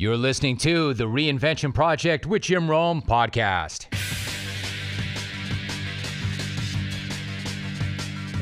You're listening to the Reinvention Project with Jim Rome podcast.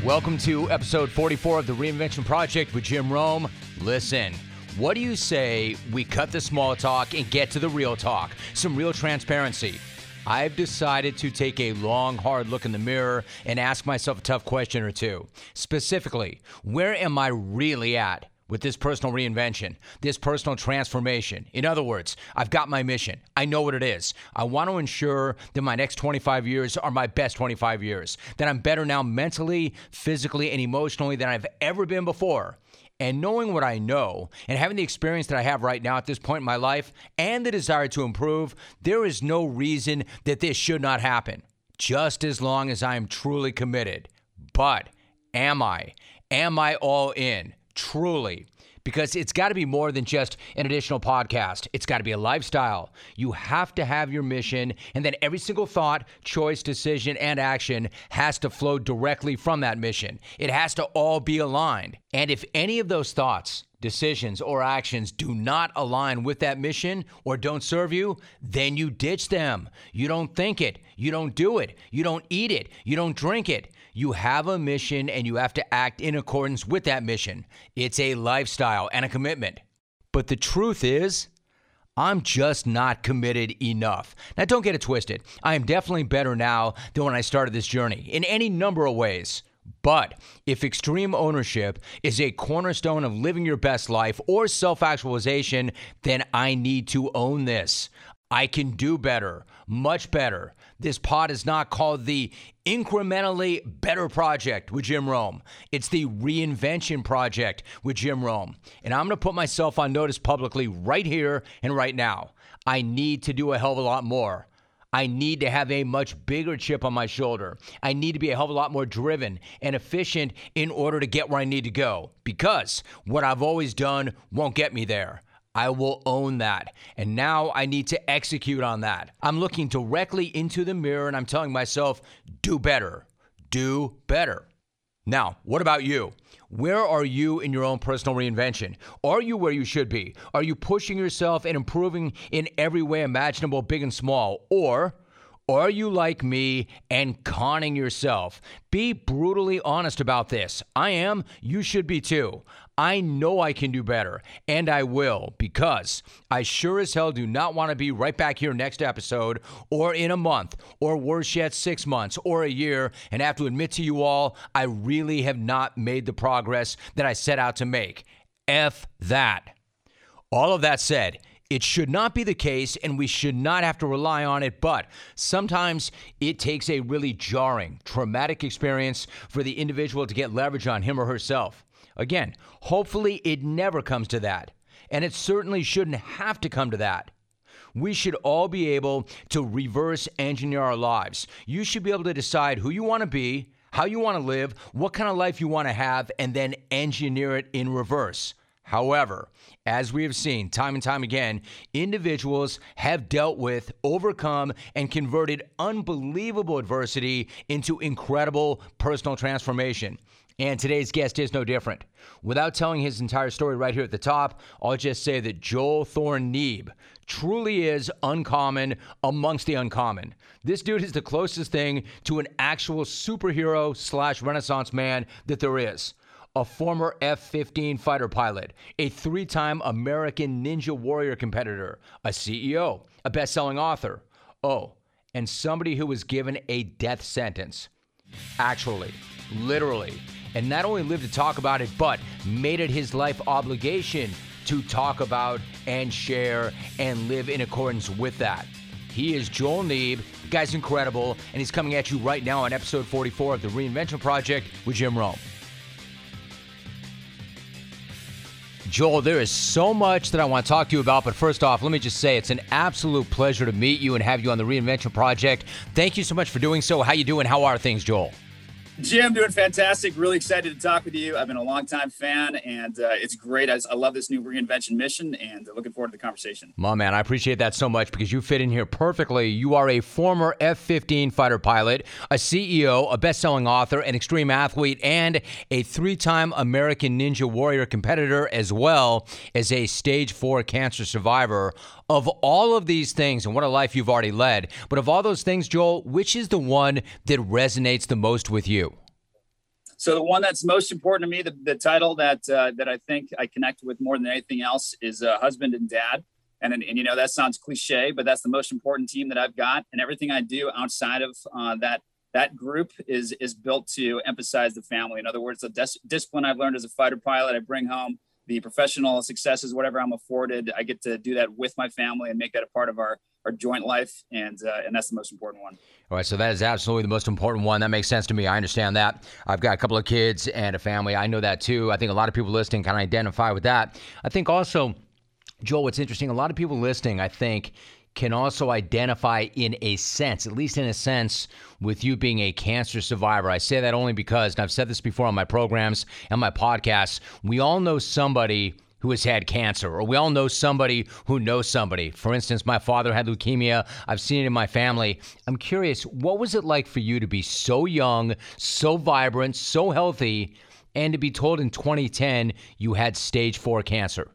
Welcome to episode 44 of the Reinvention Project with Jim Rome. Listen, what do you say we cut the small talk and get to the real talk? Some real transparency. I've decided to take a long, hard look in the mirror and ask myself a tough question or two. Specifically, where am I really at? With this personal reinvention, this personal transformation. In other words, I've got my mission. I know what it is. I want to ensure that my next 25 years are my best 25 years, that I'm better now mentally, physically, and emotionally than I've ever been before. And knowing what I know and having the experience that I have right now at this point in my life and the desire to improve, there is no reason that this should not happen, just as long as I am truly committed. But am I? Am I all in? Truly because it's got to be more than just an additional podcast. It's got to be a lifestyle. You have to have your mission, and then every single thought, choice, decision, and action has to flow directly from that mission. It has to all be aligned. And if any of those thoughts, decisions, or actions do not align with that mission or don't serve you, then you ditch them. You don't think it, you don't do it, you don't eat it, you don't drink it. You have a mission and you have to act in accordance with that mission. It's a lifestyle and a commitment. But the truth is, I'm just not committed enough. Now, don't get it twisted. I am definitely better now than when I started this journey in any number of ways. But if extreme ownership is a cornerstone of living your best life or self actualization, then I need to own this. I can do better, much better. This pod is not called the Incrementally Better Project with Jim Rome. It's the Reinvention Project with Jim Rome. And I'm going to put myself on notice publicly right here and right now. I need to do a hell of a lot more. I need to have a much bigger chip on my shoulder. I need to be a hell of a lot more driven and efficient in order to get where I need to go because what I've always done won't get me there. I will own that. And now I need to execute on that. I'm looking directly into the mirror and I'm telling myself, do better, do better. Now, what about you? Where are you in your own personal reinvention? Are you where you should be? Are you pushing yourself and improving in every way imaginable, big and small? Or are you like me and conning yourself? Be brutally honest about this. I am. You should be too. I know I can do better, and I will, because I sure as hell do not want to be right back here next episode, or in a month, or worse yet, six months, or a year, and have to admit to you all, I really have not made the progress that I set out to make. F that. All of that said, it should not be the case, and we should not have to rely on it, but sometimes it takes a really jarring, traumatic experience for the individual to get leverage on him or herself. Again, hopefully it never comes to that, and it certainly shouldn't have to come to that. We should all be able to reverse engineer our lives. You should be able to decide who you want to be, how you want to live, what kind of life you want to have, and then engineer it in reverse. However, as we have seen time and time again, individuals have dealt with, overcome, and converted unbelievable adversity into incredible personal transformation. And today's guest is no different. Without telling his entire story right here at the top, I'll just say that Joel Thorn Neeb truly is uncommon amongst the uncommon. This dude is the closest thing to an actual superhero slash renaissance man that there is a former F 15 fighter pilot, a three time American Ninja Warrior competitor, a CEO, a best selling author. Oh, and somebody who was given a death sentence. Actually, literally. And not only lived to talk about it, but made it his life obligation to talk about and share and live in accordance with that. He is Joel Neeb. The guy's incredible, and he's coming at you right now on episode 44 of the Reinvention Project with Jim Rome. Joel, there is so much that I want to talk to you about, but first off, let me just say it's an absolute pleasure to meet you and have you on the Reinvention Project. Thank you so much for doing so. How you doing? How are things, Joel? Jim, doing fantastic. Really excited to talk with you. I've been a longtime fan, and uh, it's great. I, I, love this new reinvention mission, and looking forward to the conversation. My man, I appreciate that so much because you fit in here perfectly. You are a former F-15 fighter pilot, a CEO, a best-selling author, an extreme athlete, and a three-time American Ninja Warrior competitor, as well as a Stage Four cancer survivor. Of all of these things, and what a life you've already led, but of all those things, Joel, which is the one that resonates the most with you? So the one that's most important to me, the, the title that uh, that I think I connect with more than anything else, is uh, husband and dad. And, and, and you know that sounds cliche, but that's the most important team that I've got. And everything I do outside of uh, that that group is is built to emphasize the family. In other words, the dis- discipline I've learned as a fighter pilot, I bring home the professional successes, whatever I'm afforded, I get to do that with my family and make that a part of our our joint life, and uh, and that's the most important one. All right, so that is absolutely the most important one. That makes sense to me. I understand that. I've got a couple of kids and a family. I know that too. I think a lot of people listening can identify with that. I think also, Joel, what's interesting, a lot of people listening, I think can also identify in a sense, at least in a sense, with you being a cancer survivor. I say that only because, and I've said this before on my programs and my podcasts, we all know somebody who has had cancer, or we all know somebody who knows somebody. For instance, my father had leukemia. I've seen it in my family. I'm curious, what was it like for you to be so young, so vibrant, so healthy, and to be told in 2010 you had stage four cancer?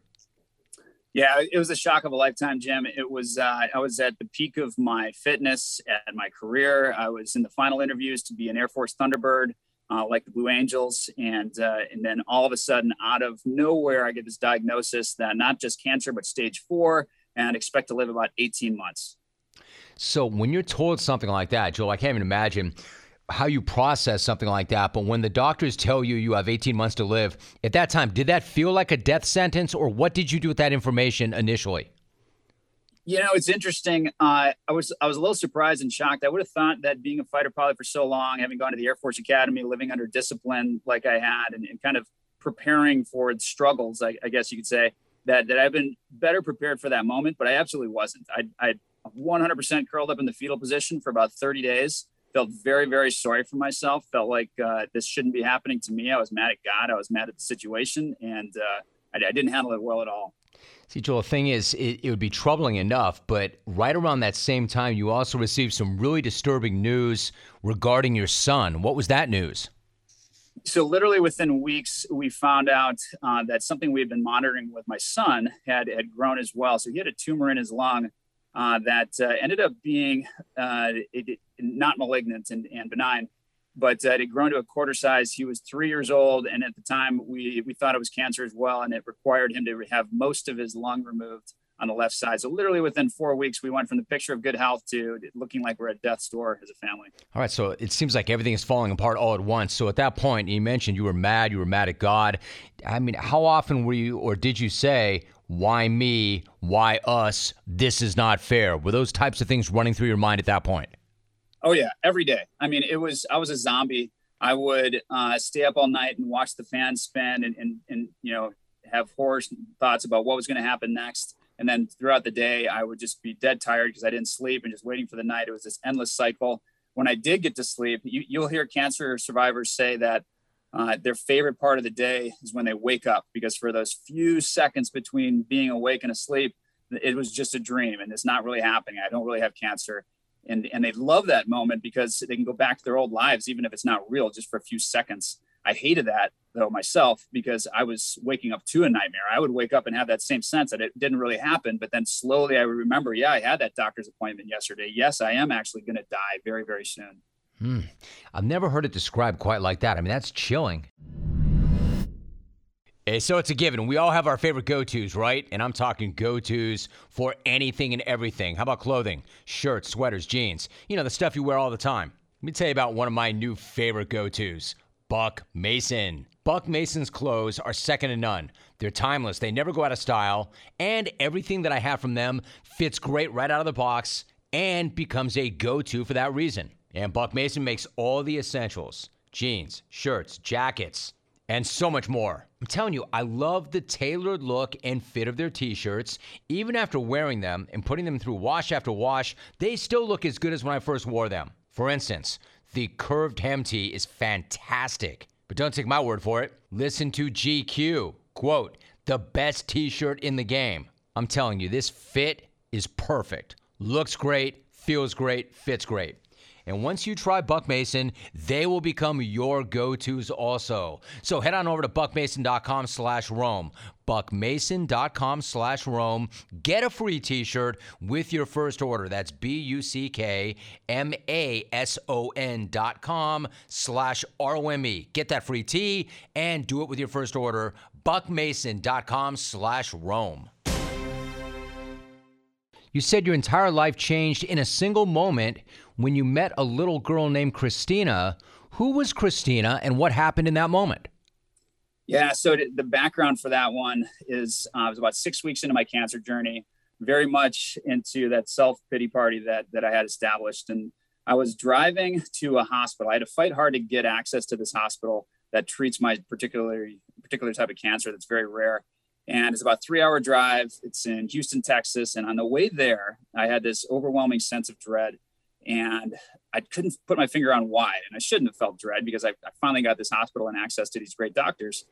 Yeah, it was a shock of a lifetime, Jim. It was uh, I was at the peak of my fitness and my career. I was in the final interviews to be an Air Force Thunderbird, uh, like the Blue Angels, and uh, and then all of a sudden, out of nowhere, I get this diagnosis that not just cancer but stage four, and expect to live about 18 months. So when you're told something like that, Joel, I can't even imagine how you process something like that, but when the doctors tell you you have 18 months to live, at that time, did that feel like a death sentence, or what did you do with that information initially? You know, it's interesting. Uh, I was I was a little surprised and shocked. I would have thought that being a fighter pilot for so long, having gone to the Air Force Academy, living under discipline like I had, and, and kind of preparing for the struggles, I, I, guess you could say, that that I've been better prepared for that moment. But I absolutely wasn't. I I 100% curled up in the fetal position for about 30 days felt very, very sorry for myself. Felt like uh, this shouldn't be happening to me. I was mad at God. I was mad at the situation, and uh, I, I, didn't handle it well at all. See, Joel, the thing is, it, it, would be troubling enough, but right around that same time, you also received some really disturbing news regarding your son. What was that news? So, literally within weeks, we found out uh, that something we had been monitoring with my son had had grown as well. So, he had a tumor in his lung uh, that uh, ended up being uh, it, not malignant and, and benign, but uh, it had grown to a quarter size. He was three years old, and at the time we we thought it was cancer as well, and it required him to have most of his lung removed on the left side. So literally within four weeks, we went from the picture of good health to looking like we're at death's door as a family. All right. So it seems like everything is falling apart all at once. So at that point, you mentioned you were mad. You were mad at God. I mean, how often were you, or did you say, why me? Why us? This is not fair. Were those types of things running through your mind at that point? Oh yeah, every day. I mean, it was I was a zombie. I would uh, stay up all night and watch the fans spin and, and and you know have horror thoughts about what was going to happen next. And then throughout the day, I would just be dead tired because I didn't sleep and just waiting for the night. It was this endless cycle. When I did get to sleep, you, you'll hear cancer survivors say that uh, their favorite part of the day is when they wake up because for those few seconds between being awake and asleep, it was just a dream and it's not really happening. I don't really have cancer. And, and they love that moment because they can go back to their old lives, even if it's not real, just for a few seconds. I hated that though myself because I was waking up to a nightmare. I would wake up and have that same sense that it didn't really happen, but then slowly I would remember, yeah, I had that doctor's appointment yesterday. Yes, I am actually going to die very, very soon. Hmm. I've never heard it described quite like that. I mean, that's chilling. Hey, so it's a given. We all have our favorite go tos, right? And I'm talking go tos for anything and everything. How about clothing? Shirts, sweaters, jeans. You know, the stuff you wear all the time. Let me tell you about one of my new favorite go tos Buck Mason. Buck Mason's clothes are second to none. They're timeless, they never go out of style, and everything that I have from them fits great right out of the box and becomes a go to for that reason. And Buck Mason makes all the essentials jeans, shirts, jackets, and so much more. I'm telling you, I love the tailored look and fit of their t shirts. Even after wearing them and putting them through wash after wash, they still look as good as when I first wore them. For instance, The curved hem tee is fantastic. But don't take my word for it. Listen to GQ. Quote, the best t shirt in the game. I'm telling you, this fit is perfect. Looks great, feels great, fits great. And once you try Buck Mason, they will become your go-tos also. So head on over to buckmason.com slash Rome. Buckmason.com slash Rome. Get a free t-shirt with your first order. That's B-U-C-K-M-A-S-O-N dot com slash R-O-M-E. Get that free tee and do it with your first order. Buckmason.com slash Rome. You said your entire life changed in a single moment when you met a little girl named Christina. Who was Christina and what happened in that moment? Yeah, so the background for that one is uh, I was about six weeks into my cancer journey, very much into that self pity party that that I had established, and I was driving to a hospital. I had to fight hard to get access to this hospital that treats my particular particular type of cancer that's very rare and it's about three hour drive. It's in houston texas. And on the way there i had this overwhelming sense of dread. And i couldn't put my finger on why. And i shouldn't have felt dread because i, I finally got this hospital and access to these great doctors.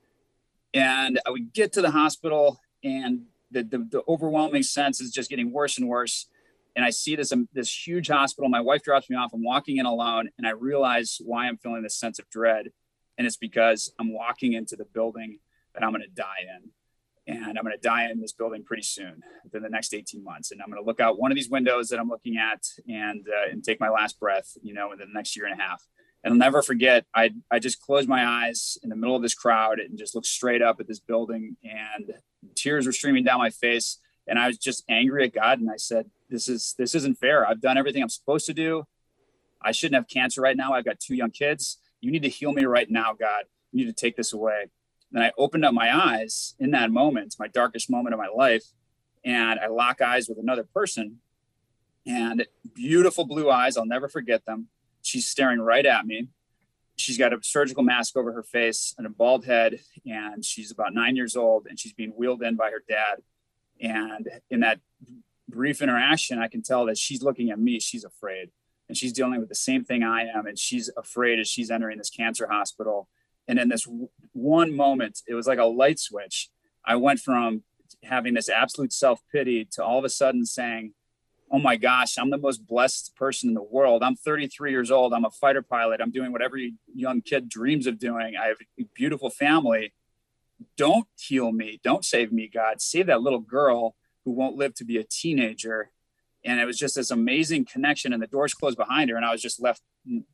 And i would get to the hospital and the, the, the overwhelming sense is just getting worse and worse. And i see this um, this huge hospital. My wife drops me off. I'm walking in alone. And i realize why i'm feeling this sense of dread. And it's because i'm walking into the building that i'm going to die in and I'm going to die in this building pretty soon within the next 18 months. And I'm going to look out one of these windows that I'm looking at and uh, and take my last breath, you know, within the next year and a half. And I'll never forget. I I just closed my eyes in the middle of this crowd and just looked straight up at this building, and tears were streaming down my face. And I was just angry at God, and I said, "This is this isn't fair. I've done everything I'm supposed to do. I shouldn't have cancer right now. I've got two young kids. You need to heal me right now, God. You need to take this away." Then I opened up my eyes in that moment, my darkest moment of my life, and I lock eyes with another person and beautiful blue eyes. I'll never forget them. She's staring right at me. She's got a surgical mask over her face and a bald head, and she's about nine years old, and she's being wheeled in by her dad. And in that brief interaction, I can tell that she's looking at me. She's afraid, and she's dealing with the same thing I am, and she's afraid as she's entering this cancer hospital and in this one moment, it was like a light switch. I went from having this absolute self pity to all of a sudden saying, Oh my gosh, I'm the most blessed person in the world. I'm 33 years old. I'm a fighter pilot. I'm doing what every young kid dreams of doing. I have a beautiful family. Don't heal me. Don't save me, God. Save that little girl who won't live to be a teenager. And it was just this amazing connection, and the doors closed behind her, and I was just left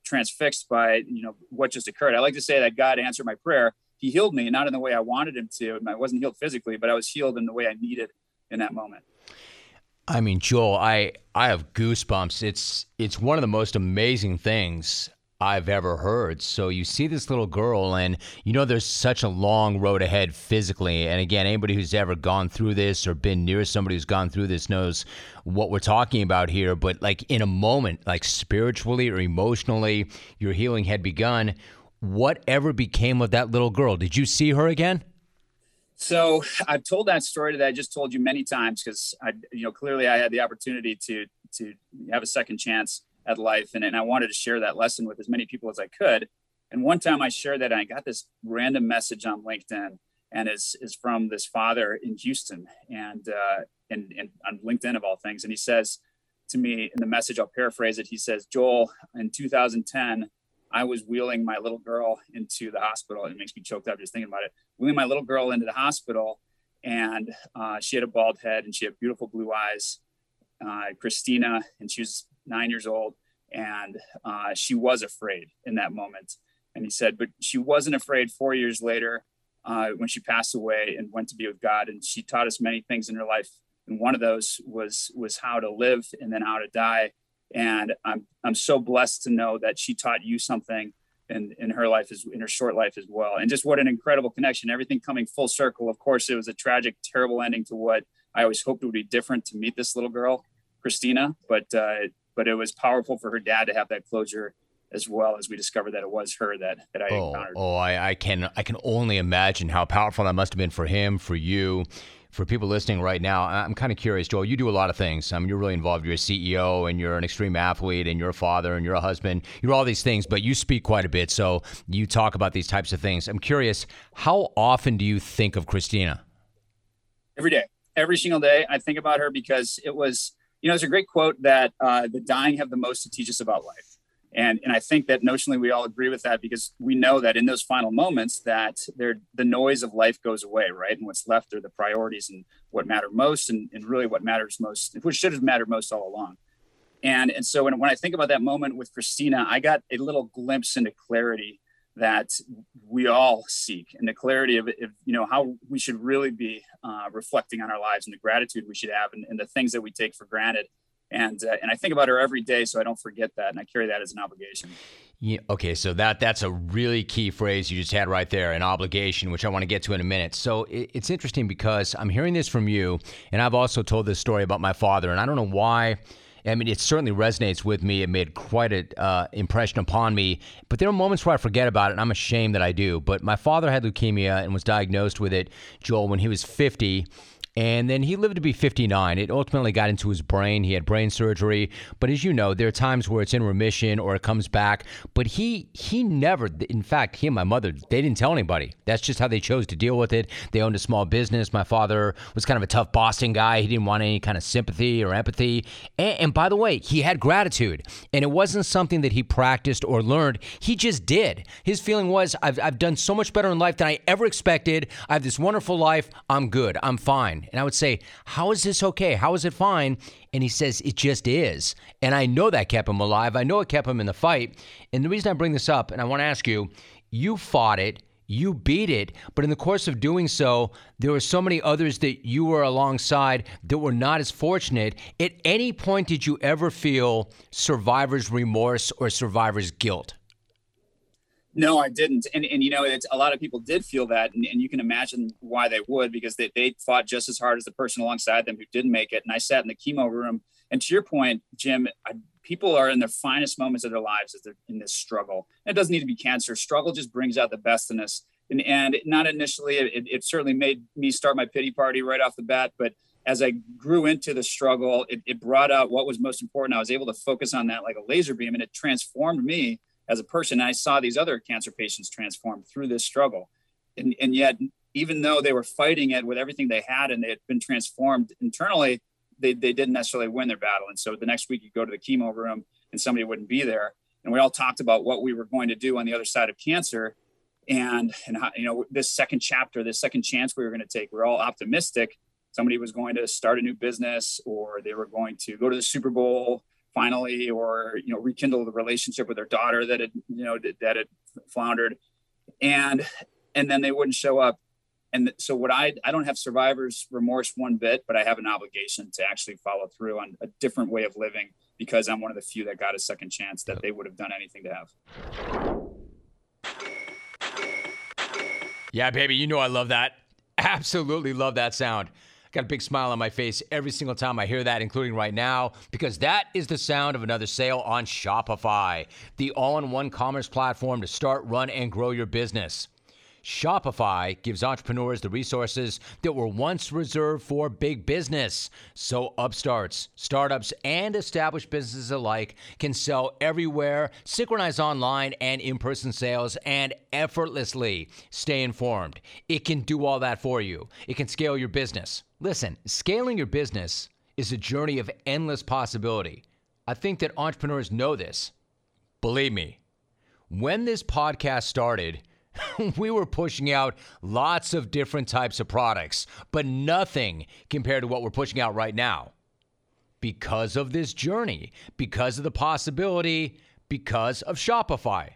transfixed by you know what just occurred. I like to say that God answered my prayer. He healed me, not in the way I wanted him to. I wasn't healed physically, but I was healed in the way I needed in that moment. I mean, Joel, I I have goosebumps. It's it's one of the most amazing things I've ever heard. So you see this little girl, and you know there's such a long road ahead physically. And again, anybody who's ever gone through this or been near somebody who's gone through this knows what we're talking about here. But like in a moment, like spiritually or emotionally, your healing had begun. Whatever became of that little girl? Did you see her again? So I've told that story that I just told you many times because I, you know, clearly I had the opportunity to to have a second chance at life. And, and I wanted to share that lesson with as many people as I could. And one time I shared that and I got this random message on LinkedIn and is from this father in Houston and uh, and, and on LinkedIn of all things. And he says to me in the message, I'll paraphrase it. He says, Joel, in 2010, I was wheeling my little girl into the hospital. It makes me choked up just thinking about it. Wheeling my little girl into the hospital, and uh, she had a bald head and she had beautiful blue eyes. Uh, Christina, and she was nine years old, and uh, she was afraid in that moment. And he said, but she wasn't afraid four years later uh, when she passed away and went to be with God. And she taught us many things in her life. And one of those was was how to live and then how to die. And I'm I'm so blessed to know that she taught you something in, in her life as in her short life as well. And just what an incredible connection. Everything coming full circle. Of course, it was a tragic, terrible ending to what I always hoped would be different to meet this little girl, Christina. But uh, but it was powerful for her dad to have that closure as well as we discovered that it was her that that I oh, encountered. Oh, I, I can I can only imagine how powerful that must have been for him, for you, for people listening right now, I'm kind of curious, Joel. You do a lot of things. I mean, you're really involved. You're a CEO and you're an extreme athlete and you're a father and you're a husband. You're all these things, but you speak quite a bit. So you talk about these types of things. I'm curious, how often do you think of Christina? Every day, every single day. I think about her because it was, you know, it's a great quote that uh, the dying have the most to teach us about life. And, and I think that notionally we all agree with that because we know that in those final moments that the noise of life goes away, right? And what's left are the priorities and what matter most and, and really what matters most, which should have mattered most all along. And, and so when, when I think about that moment with Christina, I got a little glimpse into clarity that we all seek and the clarity of, of you know how we should really be uh, reflecting on our lives and the gratitude we should have and, and the things that we take for granted and uh, and I think about her every day, so I don't forget that, and I carry that as an obligation. Yeah. Okay. So that that's a really key phrase you just had right there, an obligation, which I want to get to in a minute. So it, it's interesting because I'm hearing this from you, and I've also told this story about my father, and I don't know why. I mean, it certainly resonates with me. It made quite an uh, impression upon me. But there are moments where I forget about it, and I'm ashamed that I do. But my father had leukemia and was diagnosed with it, Joel, when he was 50 and then he lived to be 59. It ultimately got into his brain. He had brain surgery. But as you know, there are times where it's in remission or it comes back. But he he never, in fact, he and my mother, they didn't tell anybody. That's just how they chose to deal with it. They owned a small business. My father was kind of a tough Boston guy. He didn't want any kind of sympathy or empathy. And, and by the way, he had gratitude. And it wasn't something that he practiced or learned. He just did. His feeling was, I've, I've done so much better in life than I ever expected. I have this wonderful life. I'm good. I'm fine. And I would say, How is this okay? How is it fine? And he says, It just is. And I know that kept him alive. I know it kept him in the fight. And the reason I bring this up, and I want to ask you, you fought it. You beat it, but in the course of doing so, there were so many others that you were alongside that were not as fortunate. At any point, did you ever feel survivor's remorse or survivor's guilt? No, I didn't. And, and you know, it's, a lot of people did feel that. And, and you can imagine why they would, because they, they fought just as hard as the person alongside them who didn't make it. And I sat in the chemo room. And to your point, Jim, I, people are in their finest moments of their lives as they're in this struggle. And it doesn't need to be cancer. Struggle just brings out the best in us. And, and not initially, it, it certainly made me start my pity party right off the bat. But as I grew into the struggle, it, it brought out what was most important. I was able to focus on that like a laser beam, and it transformed me as a person. I saw these other cancer patients transform through this struggle. And, and yet, even though they were fighting it with everything they had and they had been transformed internally, they, they didn't necessarily win their battle. And so the next week you go to the chemo room and somebody wouldn't be there. And we all talked about what we were going to do on the other side of cancer. And, and how, you know, this second chapter, this second chance we were going to take, we we're all optimistic. Somebody was going to start a new business or they were going to go to the Super Bowl finally or you know rekindle the relationship with their daughter that had you know that had floundered. And and then they wouldn't show up. And so what i i don't have survivor's remorse one bit but i have an obligation to actually follow through on a different way of living because i'm one of the few that got a second chance that they would have done anything to have. Yeah baby you know i love that. Absolutely love that sound got a big smile on my face every single time I hear that, including right now, because that is the sound of another sale on Shopify, the all in one commerce platform to start, run, and grow your business. Shopify gives entrepreneurs the resources that were once reserved for big business. So upstarts, startups, and established businesses alike can sell everywhere, synchronize online and in person sales, and effortlessly stay informed. It can do all that for you. It can scale your business. Listen, scaling your business is a journey of endless possibility. I think that entrepreneurs know this. Believe me, when this podcast started, we were pushing out lots of different types of products, but nothing compared to what we're pushing out right now. Because of this journey, because of the possibility, because of Shopify.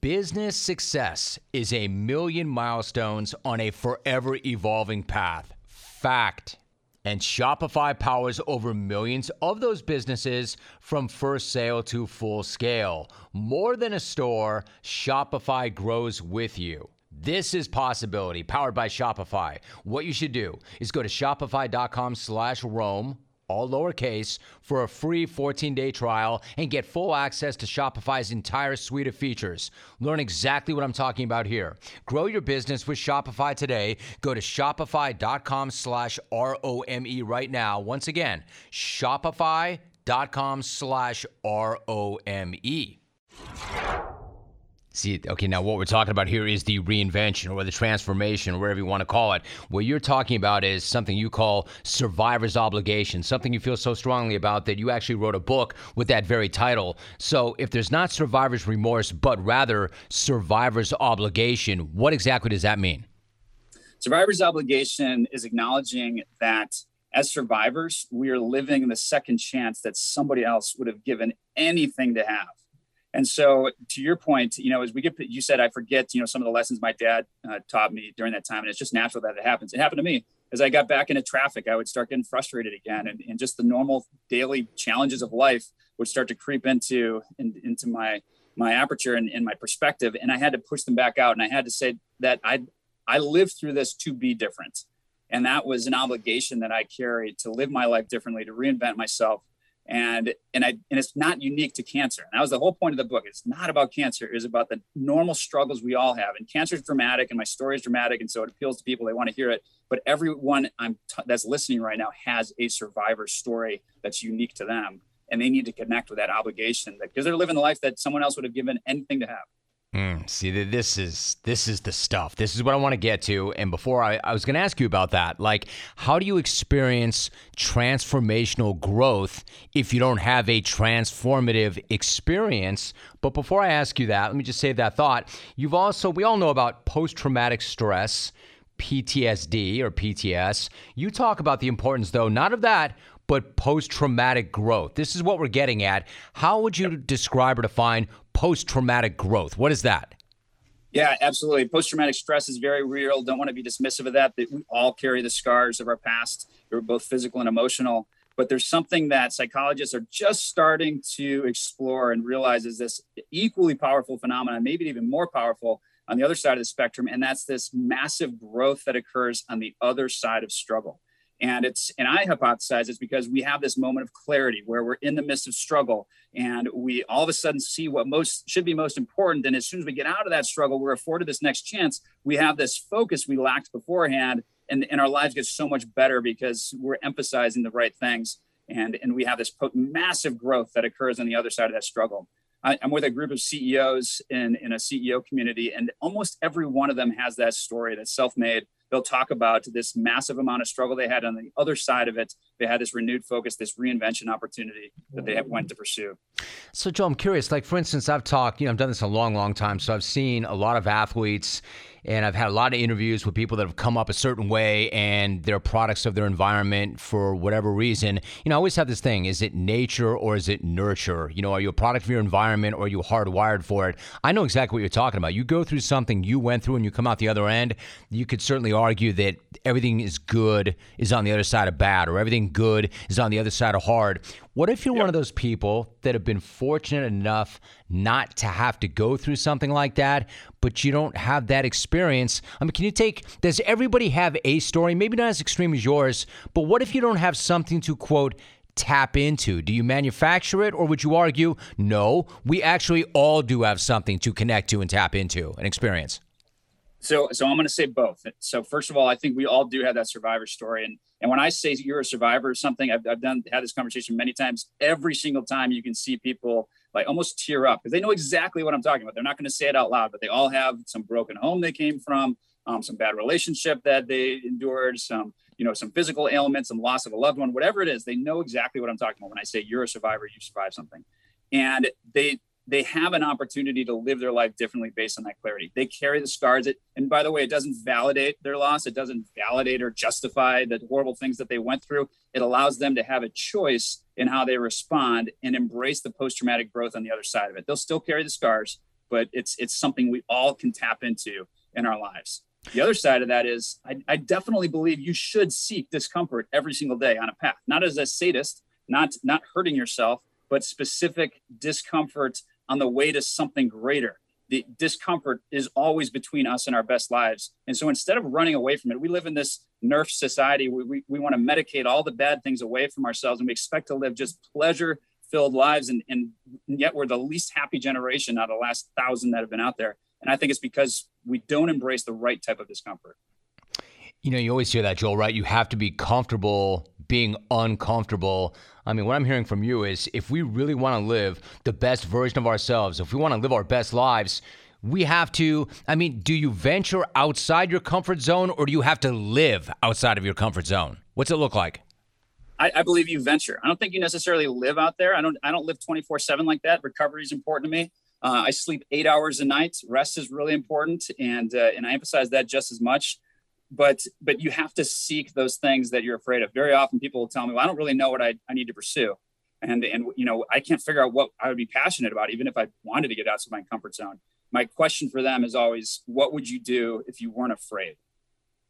Business success is a million milestones on a forever evolving path. Fact. And Shopify powers over millions of those businesses from first sale to full scale. More than a store, Shopify grows with you. This is possibility powered by Shopify. What you should do is go to shopify.com slash Rome all lowercase, for a free 14 day trial and get full access to Shopify's entire suite of features. Learn exactly what I'm talking about here. Grow your business with Shopify today. Go to shopify.com slash R O M E right now. Once again, shopify.com slash R O M E. See, okay, now what we're talking about here is the reinvention or the transformation or whatever you want to call it. What you're talking about is something you call survivor's obligation, something you feel so strongly about that you actually wrote a book with that very title. So if there's not survivor's remorse, but rather survivor's obligation, what exactly does that mean? Survivor's obligation is acknowledging that as survivors, we are living the second chance that somebody else would have given anything to have. And so, to your point, you know, as we get, you said, I forget, you know, some of the lessons my dad uh, taught me during that time, and it's just natural that it happens. It happened to me as I got back into traffic. I would start getting frustrated again, and, and just the normal daily challenges of life would start to creep into in, into my my aperture and, and my perspective, and I had to push them back out. And I had to say that I I lived through this to be different, and that was an obligation that I carried to live my life differently, to reinvent myself, and and I and it's not unique to cancer. And that was the whole point of the book. It's not about cancer. It's about the normal struggles we all have. And cancer is dramatic, and my story is dramatic, and so it appeals to people. They want to hear it. But everyone I'm t- that's listening right now has a survivor story that's unique to them, and they need to connect with that obligation because they're living the life that someone else would have given anything to have. Mm, see, this is this is the stuff. This is what I want to get to. And before I, I was going to ask you about that. Like, how do you experience transformational growth if you don't have a transformative experience? But before I ask you that, let me just save that thought. You've also we all know about post traumatic stress. PTSD or PTS. You talk about the importance, though, not of that, but post traumatic growth. This is what we're getting at. How would you describe or define post traumatic growth? What is that? Yeah, absolutely. Post traumatic stress is very real. Don't want to be dismissive of that. That we all carry the scars of our past. They're both physical and emotional. But there's something that psychologists are just starting to explore and realize is this equally powerful phenomenon, maybe even more powerful on the other side of the spectrum. And that's this massive growth that occurs on the other side of struggle. And it's and I hypothesize it's because we have this moment of clarity where we're in the midst of struggle and we all of a sudden see what most should be most important. And as soon as we get out of that struggle, we're afforded this next chance. We have this focus we lacked beforehand, and, and our lives get so much better because we're emphasizing the right things. And, and we have this massive growth that occurs on the other side of that struggle. I, am with a group of CEOs in, in a CEO community, and almost every one of them has that story that's self made they'll talk about this massive amount of struggle they had on the other side of it. They had this renewed focus, this reinvention opportunity that they went to pursue. So, Joe, I'm curious. Like, for instance, I've talked, you know, I've done this a long, long time. So I've seen a lot of athletes and I've had a lot of interviews with people that have come up a certain way and they're products of their environment for whatever reason. You know, I always have this thing is it nature or is it nurture? You know, are you a product of your environment or are you hardwired for it? I know exactly what you're talking about. You go through something you went through and you come out the other end, you could certainly argue that everything is good is on the other side of bad or everything good is on the other side of hard. What if you're yep. one of those people that have been fortunate enough not to have to go through something like that, but you don't have that experience? I mean, can you take, does everybody have a story? Maybe not as extreme as yours, but what if you don't have something to quote, tap into? Do you manufacture it, or would you argue, no, we actually all do have something to connect to and tap into an experience? So, so I'm going to say both. So, first of all, I think we all do have that survivor story, and and when I say you're a survivor of something, I've, I've done had this conversation many times. Every single time, you can see people like almost tear up because they know exactly what I'm talking about. They're not going to say it out loud, but they all have some broken home they came from, um, some bad relationship that they endured, some you know some physical ailments, some loss of a loved one, whatever it is. They know exactly what I'm talking about when I say you're a survivor, you survived something, and they they have an opportunity to live their life differently based on that clarity. They carry the scars. It, and by the way, it doesn't validate their loss. It doesn't validate or justify the horrible things that they went through. It allows them to have a choice in how they respond and embrace the post-traumatic growth on the other side of it. They'll still carry the scars, but it's it's something we all can tap into in our lives. The other side of that is I, I definitely believe you should seek discomfort every single day on a path, not as a sadist, not not hurting yourself, but specific discomfort on the way to something greater. the discomfort is always between us and our best lives. And so instead of running away from it, we live in this nerf society. We, we, we want to medicate all the bad things away from ourselves and we expect to live just pleasure filled lives. And, and yet we're the least happy generation out of the last thousand that have been out there. And I think it's because we don't embrace the right type of discomfort. You know, you always hear that, Joel, right? You have to be comfortable being uncomfortable. I mean, what I'm hearing from you is if we really want to live the best version of ourselves, if we want to live our best lives, we have to. I mean, do you venture outside your comfort zone or do you have to live outside of your comfort zone? What's it look like? I, believe you venture. I don't think you necessarily live out there. I don't. I don't live 24 seven like that. Recovery is important to me. Uh, I sleep eight hours a night. Rest is really important, and uh, and I emphasize that just as much but but you have to seek those things that you're afraid of. Very often people will tell me well i don't really know what i, I need to pursue. And and you know i can't figure out what i would be passionate about even if i wanted to get out of my comfort zone. My question for them is always what would you do if you weren't afraid?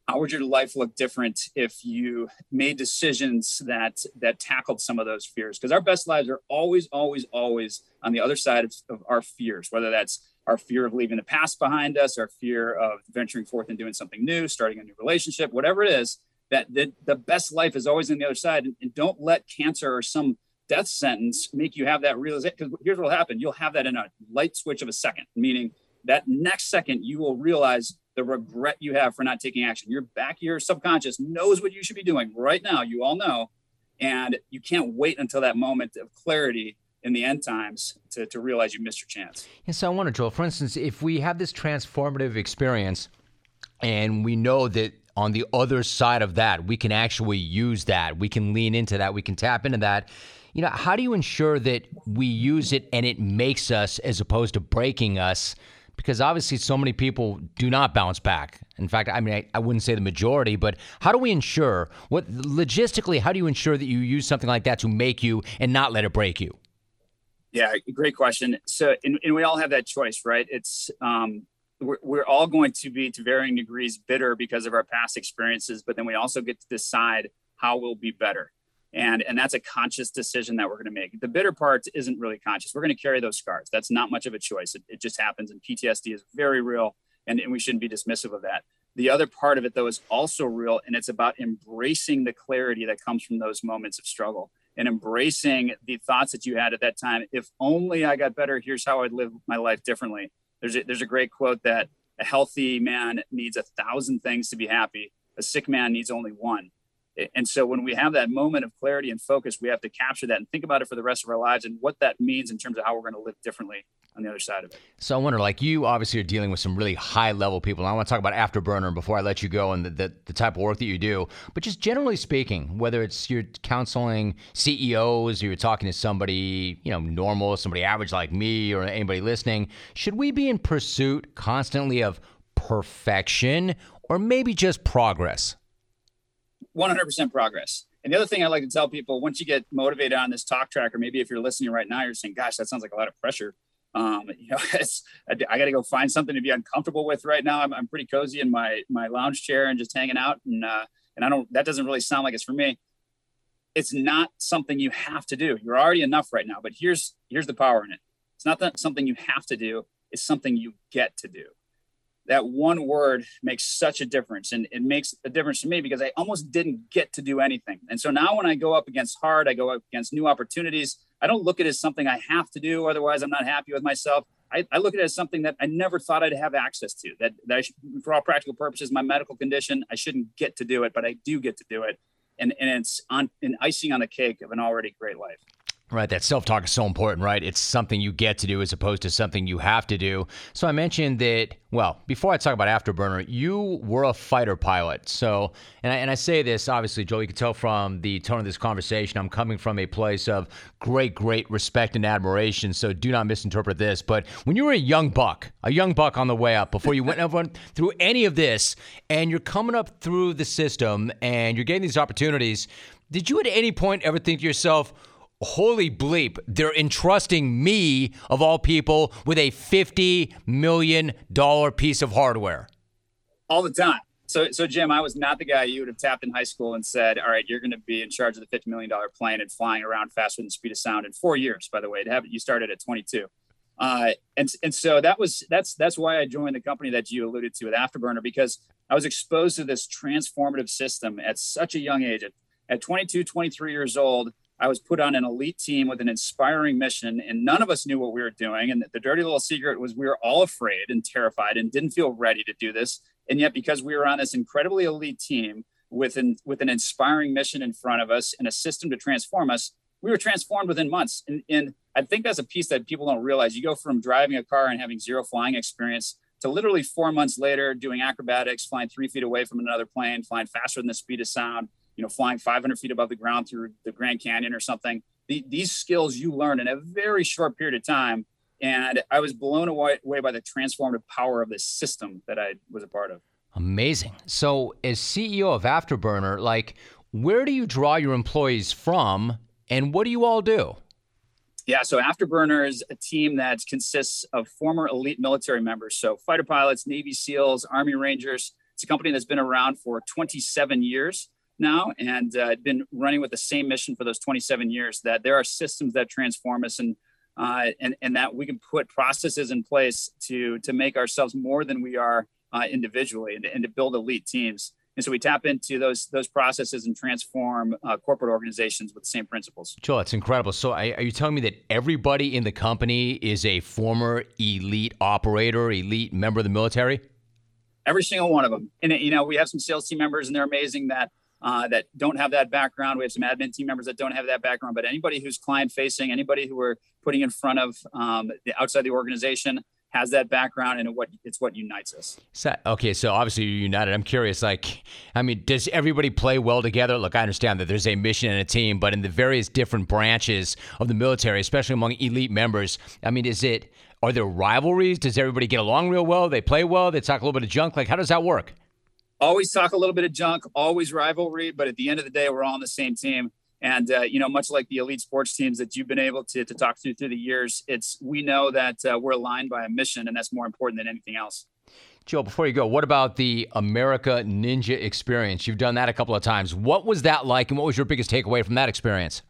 How would your life look different if you made decisions that that tackled some of those fears? Because our best lives are always always always on the other side of, of our fears whether that's our fear of leaving the past behind us, our fear of venturing forth and doing something new, starting a new relationship, whatever it is, that the, the best life is always on the other side. And, and don't let cancer or some death sentence make you have that realization. Because here's what will happen you'll have that in a light switch of a second, meaning that next second you will realize the regret you have for not taking action. Your back, your subconscious knows what you should be doing right now. You all know. And you can't wait until that moment of clarity in the end times to, to realize you missed your chance. Yeah, so I wonder, Joel, for instance, if we have this transformative experience and we know that on the other side of that, we can actually use that, we can lean into that, we can tap into that. You know, how do you ensure that we use it and it makes us as opposed to breaking us? Because obviously, so many people do not bounce back. In fact, I mean, I, I, wouldn't say the majority, but how do we ensure what logistically, how do you ensure that you use something like that to make you and not let it break you? Yeah, great question. So, and, and we all have that choice, right? It's um, we're, we're all going to be to varying degrees bitter because of our past experiences, but then we also get to decide how we'll be better. And, and that's a conscious decision that we're going to make. The bitter part isn't really conscious. We're going to carry those scars. That's not much of a choice. It, it just happens. And PTSD is very real, and, and we shouldn't be dismissive of that. The other part of it, though, is also real, and it's about embracing the clarity that comes from those moments of struggle and embracing the thoughts that you had at that time. If only I got better, here's how I'd live my life differently. There's a, there's a great quote that a healthy man needs a thousand things to be happy. A sick man needs only one. And so when we have that moment of clarity and focus, we have to capture that and think about it for the rest of our lives and what that means in terms of how we're going to live differently on the other side of it. So I wonder, like you obviously are dealing with some really high level people. And I want to talk about Afterburner before I let you go and the, the, the, type of work that you do. But just generally speaking, whether it's you're counseling CEOs or you're talking to somebody, you know, normal, somebody average like me or anybody listening, should we be in pursuit constantly of perfection or maybe just progress? 100% progress. And the other thing I like to tell people once you get motivated on this talk track, or maybe if you're listening right now, you're saying, gosh, that sounds like a lot of pressure. Um, you know, I got to go find something to be uncomfortable with right now. I'm, I'm pretty cozy in my, my lounge chair and just hanging out. And, uh, and I don't, that doesn't really sound like it's for me. It's not something you have to do. You're already enough right now, but here's, here's the power in it. It's not that something you have to do. It's something you get to do that one word makes such a difference and it makes a difference to me because i almost didn't get to do anything and so now when i go up against hard i go up against new opportunities i don't look at it as something i have to do otherwise i'm not happy with myself. I, I look at it as something that i never thought i'd have access to that, that should, for all practical purposes my medical condition i shouldn't get to do it but i do get to do it. And, and it's on an icing on the cake of an already great life Right, that self talk is so important, right? It's something you get to do as opposed to something you have to do. So I mentioned that, well, before I talk about Afterburner, you were a fighter pilot. So, and I, and I say this, obviously, Joel, you can tell from the tone of this conversation, I'm coming from a place of great, great respect and admiration. So do not misinterpret this. But when you were a young buck, a young buck on the way up, before you went through any of this, and you're coming up through the system and you're getting these opportunities, did you at any point ever think to yourself, holy bleep, they're entrusting me, of all people, with a $50 million piece of hardware. All the time. So, so Jim, I was not the guy you would have tapped in high school and said, "All right, you're going to be in charge of the $50 million plane and flying around faster than the speed of sound in four years." By the way, to have you started at 22. Uh, and and so that was that's that's why I joined the company that you alluded to with Afterburner because I was exposed to this transformative system at such a young age. At, at 22, 23 years old, I was put on an elite team with an inspiring mission, and none of us knew what we were doing. And the dirty little secret was we were all afraid and terrified and didn't feel ready to do this. And yet, because we were on this incredibly elite team with an, with an inspiring mission in front of us and a system to transform us, we were transformed within months. And, and I think that's a piece that people don't realize. You go from driving a car and having zero flying experience to literally four months later doing acrobatics, flying three feet away from another plane, flying faster than the speed of sound, you know, flying 500 feet above the ground through the Grand Canyon or something. The, these skills you learn in a very short period of time. And I was blown away, away by the transformative power of this system that I was a part of. Amazing. So, as CEO of Afterburner, like, where do you draw your employees from and what do you all do? Yeah, so Afterburner is a team that consists of former elite military members. So fighter pilots, Navy SEALs, Army Rangers. It's a company that's been around for 27 years now and uh, been running with the same mission for those 27 years that there are systems that transform us and uh, and, and that we can put processes in place to to make ourselves more than we are uh, individually and, and to build elite teams. And so we tap into those those processes and transform uh, corporate organizations with the same principles. Joe, that's incredible. So are you telling me that everybody in the company is a former elite operator, elite member of the military? Every single one of them. And you know, we have some sales team members, and they're amazing that uh, that don't have that background. We have some admin team members that don't have that background. But anybody who's client facing, anybody who we're putting in front of um, the outside the organization, has that background and what it's what unites us. So, okay, so obviously you're united. I'm curious, like, I mean, does everybody play well together? Look, I understand that there's a mission and a team, but in the various different branches of the military, especially among elite members, I mean, is it are there rivalries? Does everybody get along real well? They play well. They talk a little bit of junk. Like, how does that work? Always talk a little bit of junk. Always rivalry, but at the end of the day, we're all on the same team. And uh, you know, much like the elite sports teams that you've been able to, to talk to through the years, it's we know that uh, we're aligned by a mission, and that's more important than anything else. Joe, before you go, what about the America Ninja experience? You've done that a couple of times. What was that like, and what was your biggest takeaway from that experience?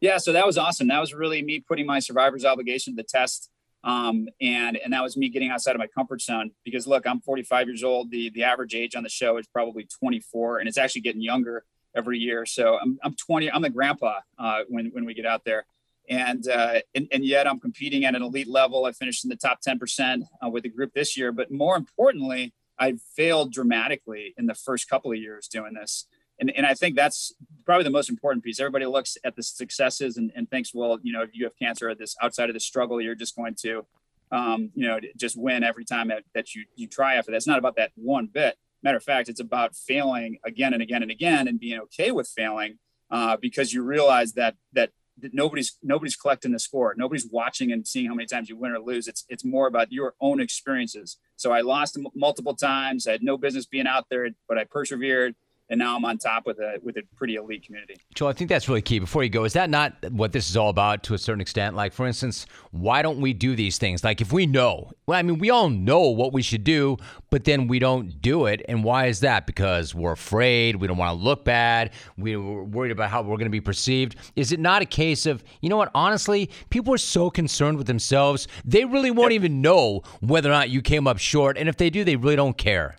Yeah, so that was awesome. That was really me putting my survivor's obligation to the test, um, and and that was me getting outside of my comfort zone. Because look, I'm 45 years old. The the average age on the show is probably 24, and it's actually getting younger every year. So I'm, I'm 20, I'm the grandpa uh, when, when we get out there. And, uh, and, and yet I'm competing at an elite level. I finished in the top 10% uh, with the group this year. But more importantly, I failed dramatically in the first couple of years doing this. And, and I think that's probably the most important piece. Everybody looks at the successes and, and thinks, well, you know, if you have cancer, this outside of the struggle, you're just going to, um, you know, just win every time that, that you, you try after that. It's not about that one bit. Matter of fact, it's about failing again and again and again and being okay with failing uh, because you realize that that nobody's nobody's collecting the score. Nobody's watching and seeing how many times you win or lose. It's it's more about your own experiences. So i lost m- multiple times. I had no business being out there but i persevered and now I'm on top with a with a pretty elite community. Joel, I think that's really key. Before you go, is that not what this is all about to a certain extent? Like, for instance, why don't we do these things? Like, if we know, well, I mean, we all know what we should do, but then we don't do it, and why is that? Because we're afraid, we don't want to look bad, we're worried about how we're going to be perceived. Is it not a case of, you know what? Honestly, people are so concerned with themselves, they really won't yep. even know whether or not you came up short, and if they do, they really don't care.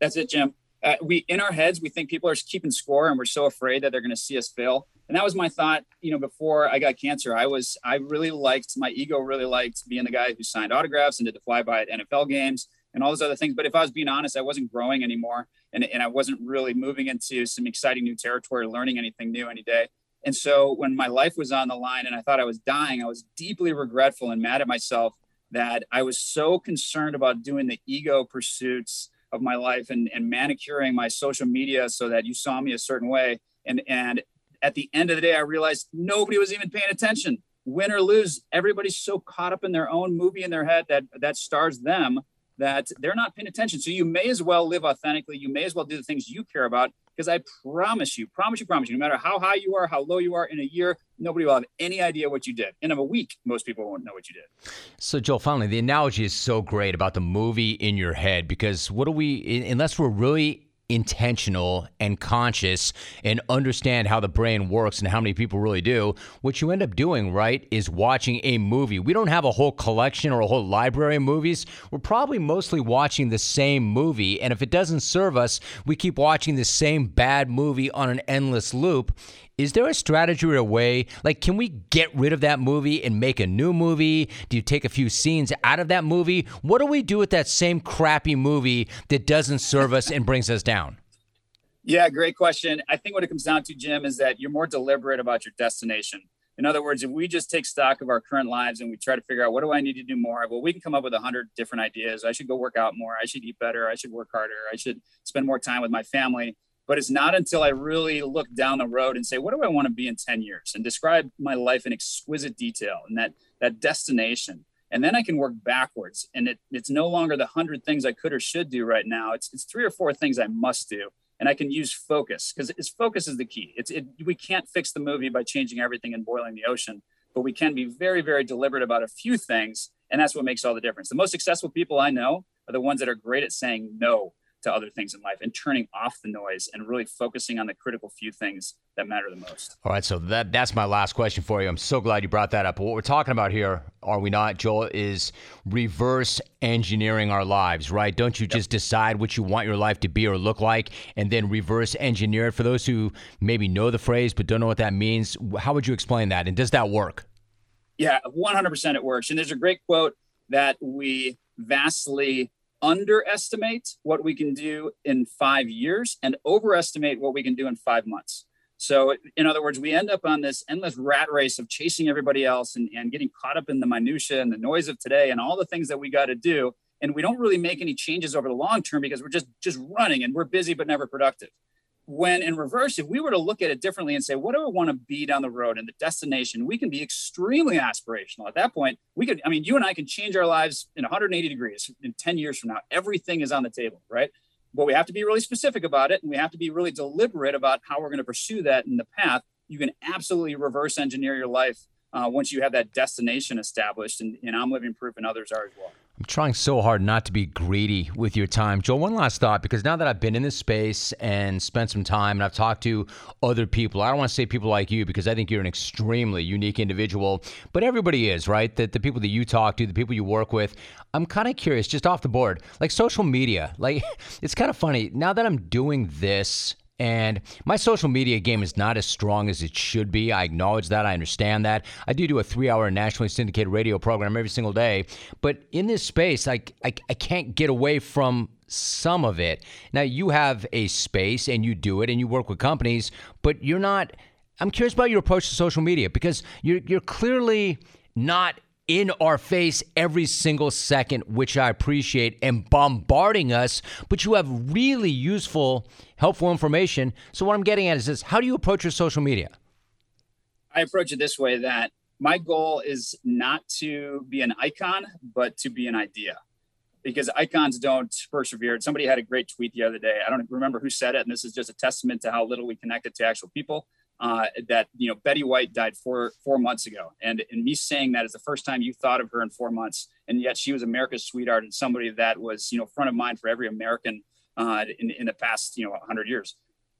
That's it, Jim uh, we in our heads we think people are keeping score and we're so afraid that they're going to see us fail. And that was my thought you know before i got cancer. I was i really liked my ego really liked being the guy who signed autographs and did the flyby at nfl games and all those other things. But if i was being honest i wasn't growing anymore and, and i wasn't really moving into some exciting new territory learning anything new any day. And so when my life was on the line and i thought i was dying i was deeply regretful and mad at myself that i was so concerned about doing the ego pursuits of my life and, and manicuring my social media so that you saw me a certain way. And, and at the end of the day, I realized nobody was even paying attention. Win or lose, everybody's so caught up in their own movie in their head that that stars them that they're not paying attention. So you may as well live authentically. You may as well do the things you care about because I promise you, promise you, promise you, no matter how high you are, how low you are in a year, nobody will have any idea what you did. In a week, most people won't know what you did. So, Joel, finally, the analogy is so great about the movie in your head because what do we, unless we're really intentional and conscious and understand how the brain works and how many people really do, what you end up doing, right, is watching a movie. We don't have a whole collection or a whole library of movies. We're probably mostly watching the same movie. And if it doesn't serve us, we keep watching the same bad movie on an endless loop. Is there a strategy or a way? Like, can we get rid of that movie and make a new movie? Do you take a few scenes out of that movie? What do we do with that same crappy movie that doesn't serve us and brings us down? Yeah, great question. I think what it comes down to, Jim, is that you're more deliberate about your destination. In other words, if we just take stock of our current lives and we try to figure out what do I need to do more, well, we can come up with a hundred different ideas. I should go work out more. I should eat better. I should work harder. I should spend more time with my family. But it's not until I really look down the road and say, what do I want to be in 10 years and describe my life in exquisite detail and that, that destination. And then I can work backwards. And it, it's no longer the hundred things I could or should do right now. It's, it's three or four things I must do. And I can use focus because focus is the key. It's, it, we can't fix the movie by changing everything and boiling the ocean, but we can be very, very deliberate about a few things. And that's what makes all the difference. The most successful people I know are the ones that are great at saying no to other things in life and turning off the noise and really focusing on the critical few things that matter the most. All right, so that that's my last question for you. I'm so glad you brought that up. But what we're talking about here, are we not, Joel, is reverse engineering our lives, right? Don't you yep. just decide what you want your life to be or look like and then reverse engineer it? For those who maybe know the phrase but don't know what that means, how would you explain that? And does that work? Yeah, 100% it works. And there's a great quote that we vastly underestimate what we can do in five years and overestimate what we can do in five months. So, in other words, we end up on this endless rat race of chasing everybody else and, and getting caught up in the minutia and the noise of today and all the things that we got to do. And we don't really make any changes over the long term because we're just just running and we're busy but never productive when in reverse, if we were to look at it differently and say, what do I want to be down the road and the destination, we can be extremely aspirational. At that point, we could, I mean, you and I can change our lives in 180 degrees in 10 years from now. Everything is on the table, right? But we have to be really specific about it and we have to be really deliberate about how we're going to pursue that in the path. You can absolutely reverse engineer your life uh, once you have that destination established. And, and I'm living proof and others are as well. I'm trying so hard not to be greedy with your time. Joel, one last thought because now that I've been in this space and spent some time and I've talked to other people, I don't want to say people like you because I think you're an extremely unique individual, but everybody is, right? That the people that you talk to, the people you work with. I'm kind of curious, just off the board, like social media. Like, it's kind of funny. Now that I'm doing this, and my social media game is not as strong as it should be. I acknowledge that. I understand that. I do do a three hour nationally syndicated radio program every single day. But in this space, I, I, I can't get away from some of it. Now, you have a space and you do it and you work with companies, but you're not. I'm curious about your approach to social media because you're, you're clearly not in our face every single second, which I appreciate, and bombarding us, but you have really useful, helpful information. So, what I'm getting at is this how do you approach your social media? I approach it this way that my goal is not to be an icon, but to be an idea because icons don't persevere. Somebody had a great tweet the other day. I don't remember who said it, and this is just a testament to how little we connected to actual people uh, that you know Betty White died four four months ago, and and me saying that is the first time you thought of her in four months, and yet she was America's sweetheart and somebody that was you know front of mind for every American uh, in in the past you know 100 years,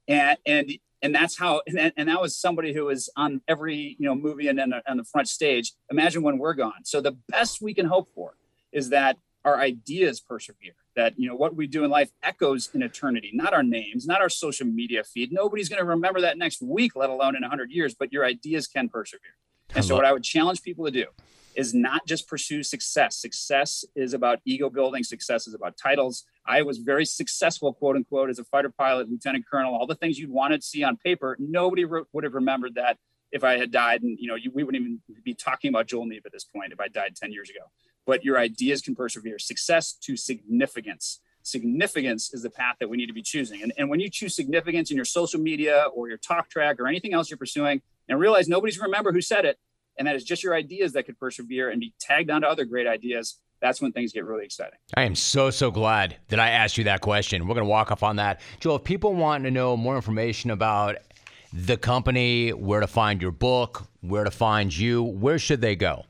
and and and that's how and, and that was somebody who was on every you know movie and then on the front stage. Imagine when we're gone. So the best we can hope for is that our ideas persevere that you know what we do in life echoes in eternity not our names not our social media feed. Nobody's going to remember that next week let alone in 100 years but your ideas can persevere. And so what i would challenge people to do is not just pursue success. Success is about ego building. Success is about titles. I was very successful quote unquote as a fighter pilot lieutenant colonel all the things you'd want to see on paper. Nobody re- would have remembered that if i had died and you know you, we wouldn't even be talking about joel neeb at this point if i died 10 years ago but your ideas can persevere. Success to significance. Significance is the path that we need to be choosing. And, and when you choose significance in your social media or your talk track or anything else you're pursuing, and realize nobody's remember who said it, and that is just your ideas that could persevere and be tagged onto other great ideas, that's when things get really exciting. I am so, so glad that I asked you that question. We're going to walk off on that. Joel, if people want to know more information about the company, where to find your book, where to find you, where should they go?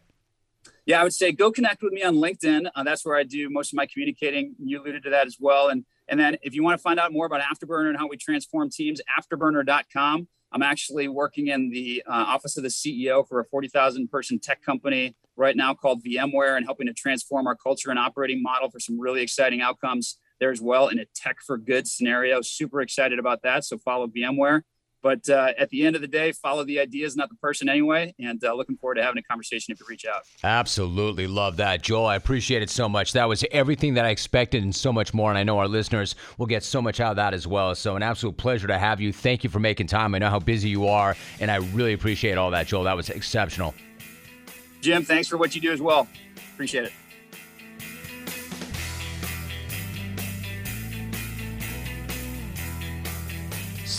Yeah, I would say go connect with me on LinkedIn. Uh, that's where I do most of my communicating. You alluded to that as well. And And then if you want to find out more about Afterburner and how we transform teams, afterburner.com. I'm actually working in the uh, office of the CEO for a 40,000 person tech company right now called VMware and helping to transform our culture and operating model for some really exciting outcomes there as well in a tech for good scenario. Super excited about that. So follow VMware. But uh, at the end of the day, follow the ideas, not the person anyway. And uh, looking forward to having a conversation if you reach out. Absolutely love that, Joel. I appreciate it so much. That was everything that I expected and so much more. And I know our listeners will get so much out of that as well. So, an absolute pleasure to have you. Thank you for making time. I know how busy you are, and I really appreciate all that, Joel. That was exceptional. Jim, thanks for what you do as well. Appreciate it.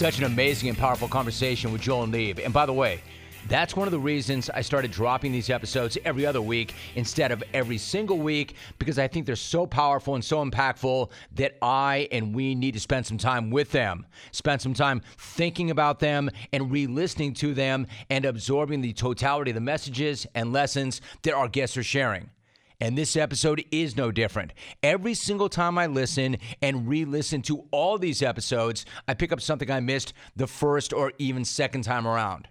Such an amazing and powerful conversation with Joel Neeb. And by the way, that's one of the reasons I started dropping these episodes every other week instead of every single week because I think they're so powerful and so impactful that I and we need to spend some time with them. Spend some time thinking about them and re listening to them and absorbing the totality of the messages and lessons that our guests are sharing. And this episode is no different. Every single time I listen and re listen to all these episodes, I pick up something I missed the first or even second time around.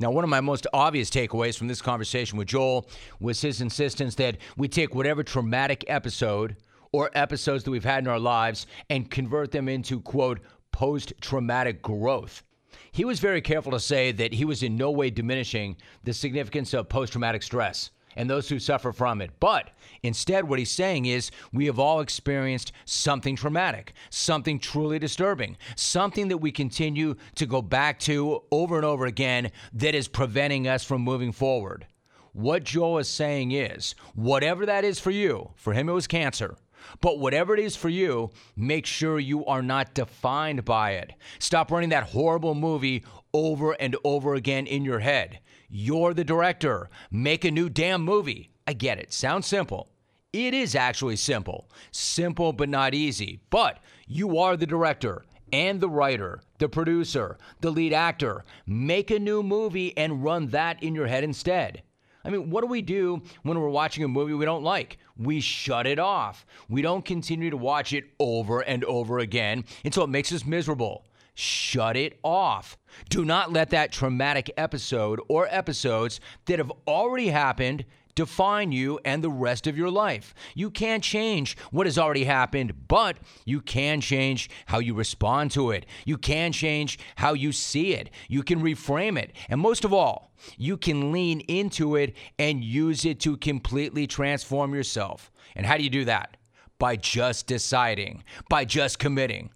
Now, one of my most obvious takeaways from this conversation with Joel was his insistence that we take whatever traumatic episode or episodes that we've had in our lives and convert them into, quote, post traumatic growth. He was very careful to say that he was in no way diminishing the significance of post traumatic stress and those who suffer from it. But instead, what he's saying is we have all experienced something traumatic, something truly disturbing, something that we continue to go back to over and over again that is preventing us from moving forward. What Joel is saying is whatever that is for you, for him it was cancer. But whatever it is for you, make sure you are not defined by it. Stop running that horrible movie over and over again in your head. You're the director. Make a new damn movie. I get it. Sounds simple. It is actually simple. Simple but not easy. But you are the director and the writer, the producer, the lead actor. Make a new movie and run that in your head instead. I mean, what do we do when we're watching a movie we don't like? We shut it off. We don't continue to watch it over and over again until it makes us miserable shut it off. Do not let that traumatic episode or episodes that have already happened define you and the rest of your life. You can't change what has already happened, but you can change how you respond to it. You can change how you see it. You can reframe it. And most of all, you can lean into it and use it to completely transform yourself. And how do you do that? By just deciding, by just committing.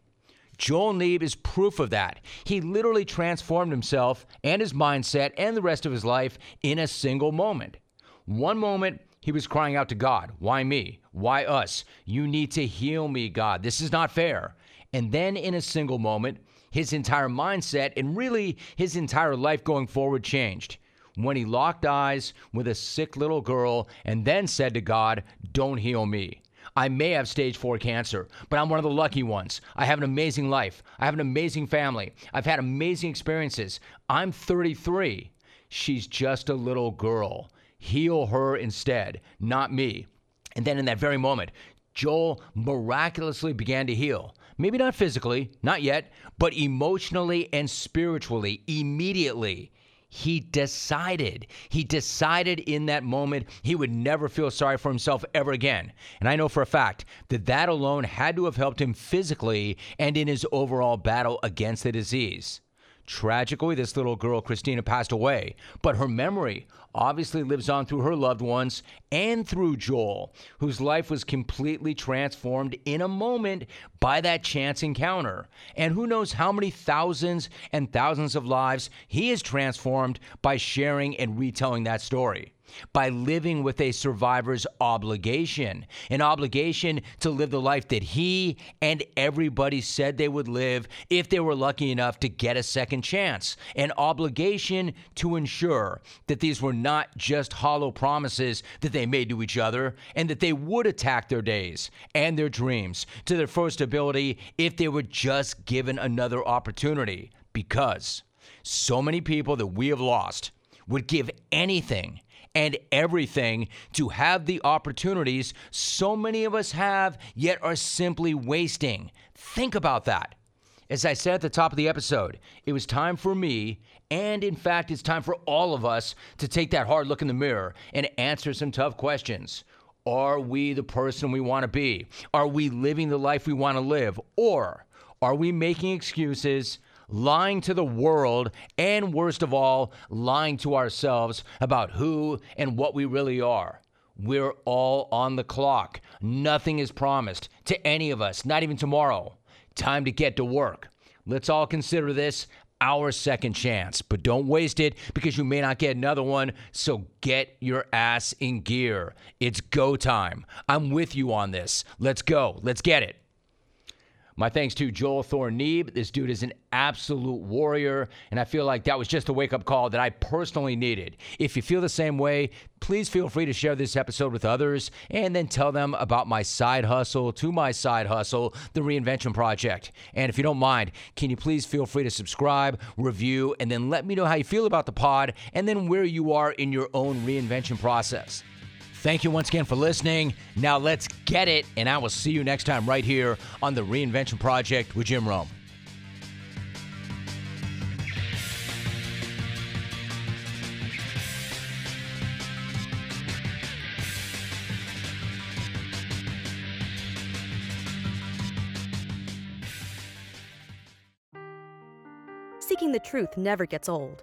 Joel Neeb is proof of that. He literally transformed himself and his mindset and the rest of his life in a single moment. One moment, he was crying out to God, Why me? Why us? You need to heal me, God. This is not fair. And then in a single moment, his entire mindset and really his entire life going forward changed when he locked eyes with a sick little girl and then said to God, Don't heal me. I may have stage four cancer, but I'm one of the lucky ones. I have an amazing life. I have an amazing family. I've had amazing experiences. I'm 33. She's just a little girl. Heal her instead, not me. And then in that very moment, Joel miraculously began to heal. Maybe not physically, not yet, but emotionally and spiritually, immediately he decided. He decided in that moment he would never feel sorry for himself ever again. And I know for a fact that that alone had to have helped him physically and in his overall battle against the disease. Tragically, this little girl, Christina, passed away, but her memory obviously lives on through her loved ones and through Joel, whose life was completely transformed in a moment by that chance encounter. And who knows how many thousands and thousands of lives he has transformed by sharing and retelling that story by living with a survivor's obligation, an obligation to live the life that he and everybody said they would live if they were lucky enough to get a second chance, an obligation to ensure that these were not just hollow promises that they made to each other and that they would attack their days and their dreams to their first ability if they were just given another opportunity because so many people that we have lost would give anything and everything to have the opportunities so many of us have, yet are simply wasting. Think about that. As I said at the top of the episode, it was time for me, and in fact, it's time for all of us to take that hard look in the mirror and answer some tough questions. Are we the person we want to be? Are we living the life we want to live? Or are we making excuses, lying to the world, and worst of all, lying to ourselves about who and what we really are? We're all on the clock. Nothing is promised to any of us, not even tomorrow. Time to get to work. Let's all consider this our second chance, but don't waste it because you may not get another one. So get your ass in gear. It's go time. I'm with you on this. Let's go. Let's get it. My thanks to Joel Thorneeb. This dude is an absolute warrior, and I feel like that was just a wake up call that I personally needed. If you feel the same way, please feel free to share this episode with others and then tell them about my side hustle to my side hustle, the Reinvention Project. And if you don't mind, can you please feel free to subscribe, review, and then let me know how you feel about the pod and then where you are in your own reinvention process. Thank you once again for listening. Now let's get it, and I will see you next time right here on the Reinvention Project with Jim Rome. Seeking the truth never gets old.